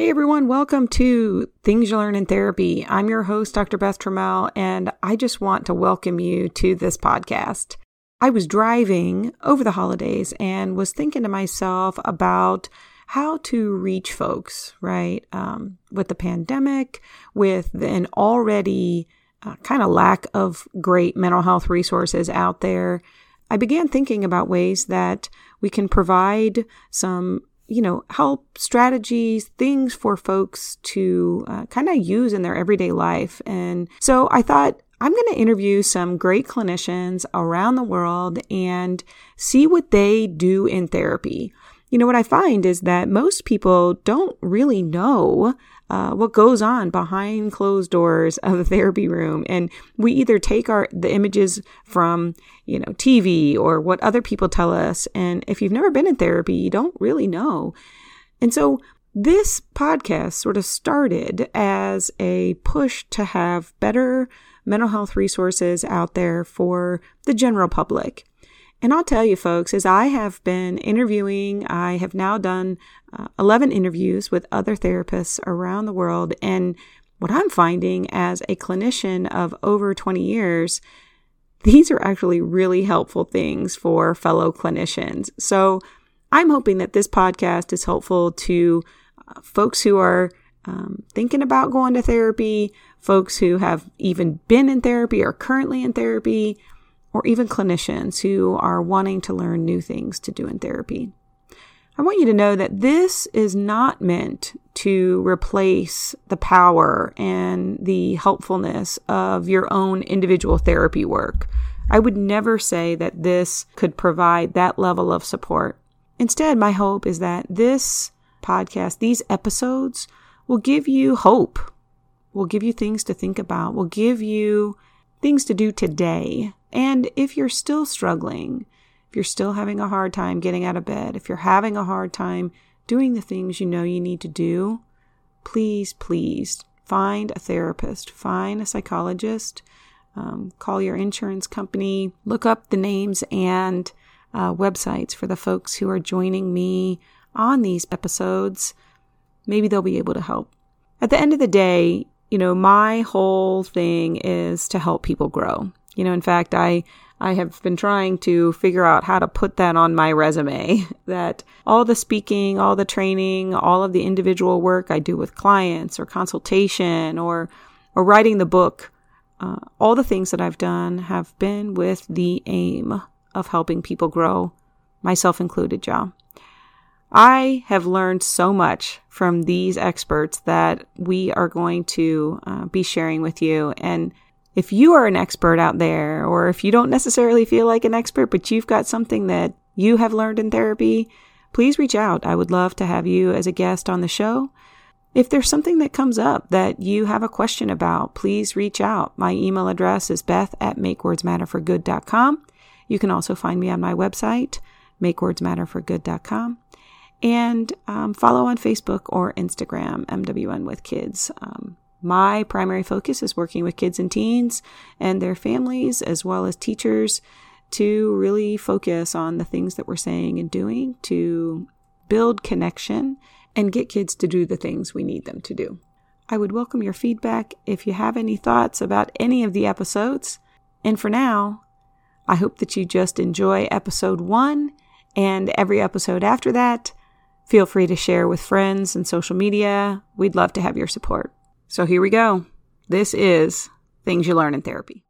Hey everyone, welcome to Things You Learn in Therapy. I'm your host, Dr. Beth Trammell, and I just want to welcome you to this podcast. I was driving over the holidays and was thinking to myself about how to reach folks, right? Um, with the pandemic, with an already uh, kind of lack of great mental health resources out there. I began thinking about ways that we can provide some you know, help strategies, things for folks to uh, kind of use in their everyday life. And so I thought I'm going to interview some great clinicians around the world and see what they do in therapy. You know, what I find is that most people don't really know uh, what goes on behind closed doors of the therapy room. And we either take our the images from, you know, TV or what other people tell us. And if you've never been in therapy, you don't really know. And so this podcast sort of started as a push to have better mental health resources out there for the general public. And I'll tell you, folks, as I have been interviewing, I have now done uh, 11 interviews with other therapists around the world. And what I'm finding as a clinician of over 20 years, these are actually really helpful things for fellow clinicians. So I'm hoping that this podcast is helpful to uh, folks who are um, thinking about going to therapy, folks who have even been in therapy or currently in therapy or even clinicians who are wanting to learn new things to do in therapy. I want you to know that this is not meant to replace the power and the helpfulness of your own individual therapy work. I would never say that this could provide that level of support. Instead, my hope is that this podcast, these episodes, will give you hope, will give you things to think about, will give you things to do today and if you're still struggling, if you're still having a hard time getting out of bed, if you're having a hard time doing the things you know you need to do, please, please find a therapist, find a psychologist, um, call your insurance company, look up the names and uh, websites for the folks who are joining me on these episodes. Maybe they'll be able to help. At the end of the day, you know, my whole thing is to help people grow. You know, in fact, I I have been trying to figure out how to put that on my resume that all the speaking, all the training, all of the individual work I do with clients or consultation or or writing the book, uh, all the things that I've done have been with the aim of helping people grow, myself included, y'all. I have learned so much from these experts that we are going to uh, be sharing with you and if you are an expert out there, or if you don't necessarily feel like an expert, but you've got something that you have learned in therapy, please reach out. I would love to have you as a guest on the show. If there's something that comes up that you have a question about, please reach out. My email address is beth at makewordsmatterforgood.com. You can also find me on my website, makewordsmatterforgood.com. And um, follow on Facebook or Instagram, MWM with Kids. Um, my primary focus is working with kids and teens and their families, as well as teachers, to really focus on the things that we're saying and doing to build connection and get kids to do the things we need them to do. I would welcome your feedback if you have any thoughts about any of the episodes. And for now, I hope that you just enjoy episode one and every episode after that. Feel free to share with friends and social media. We'd love to have your support. So here we go. This is Things You Learn in Therapy.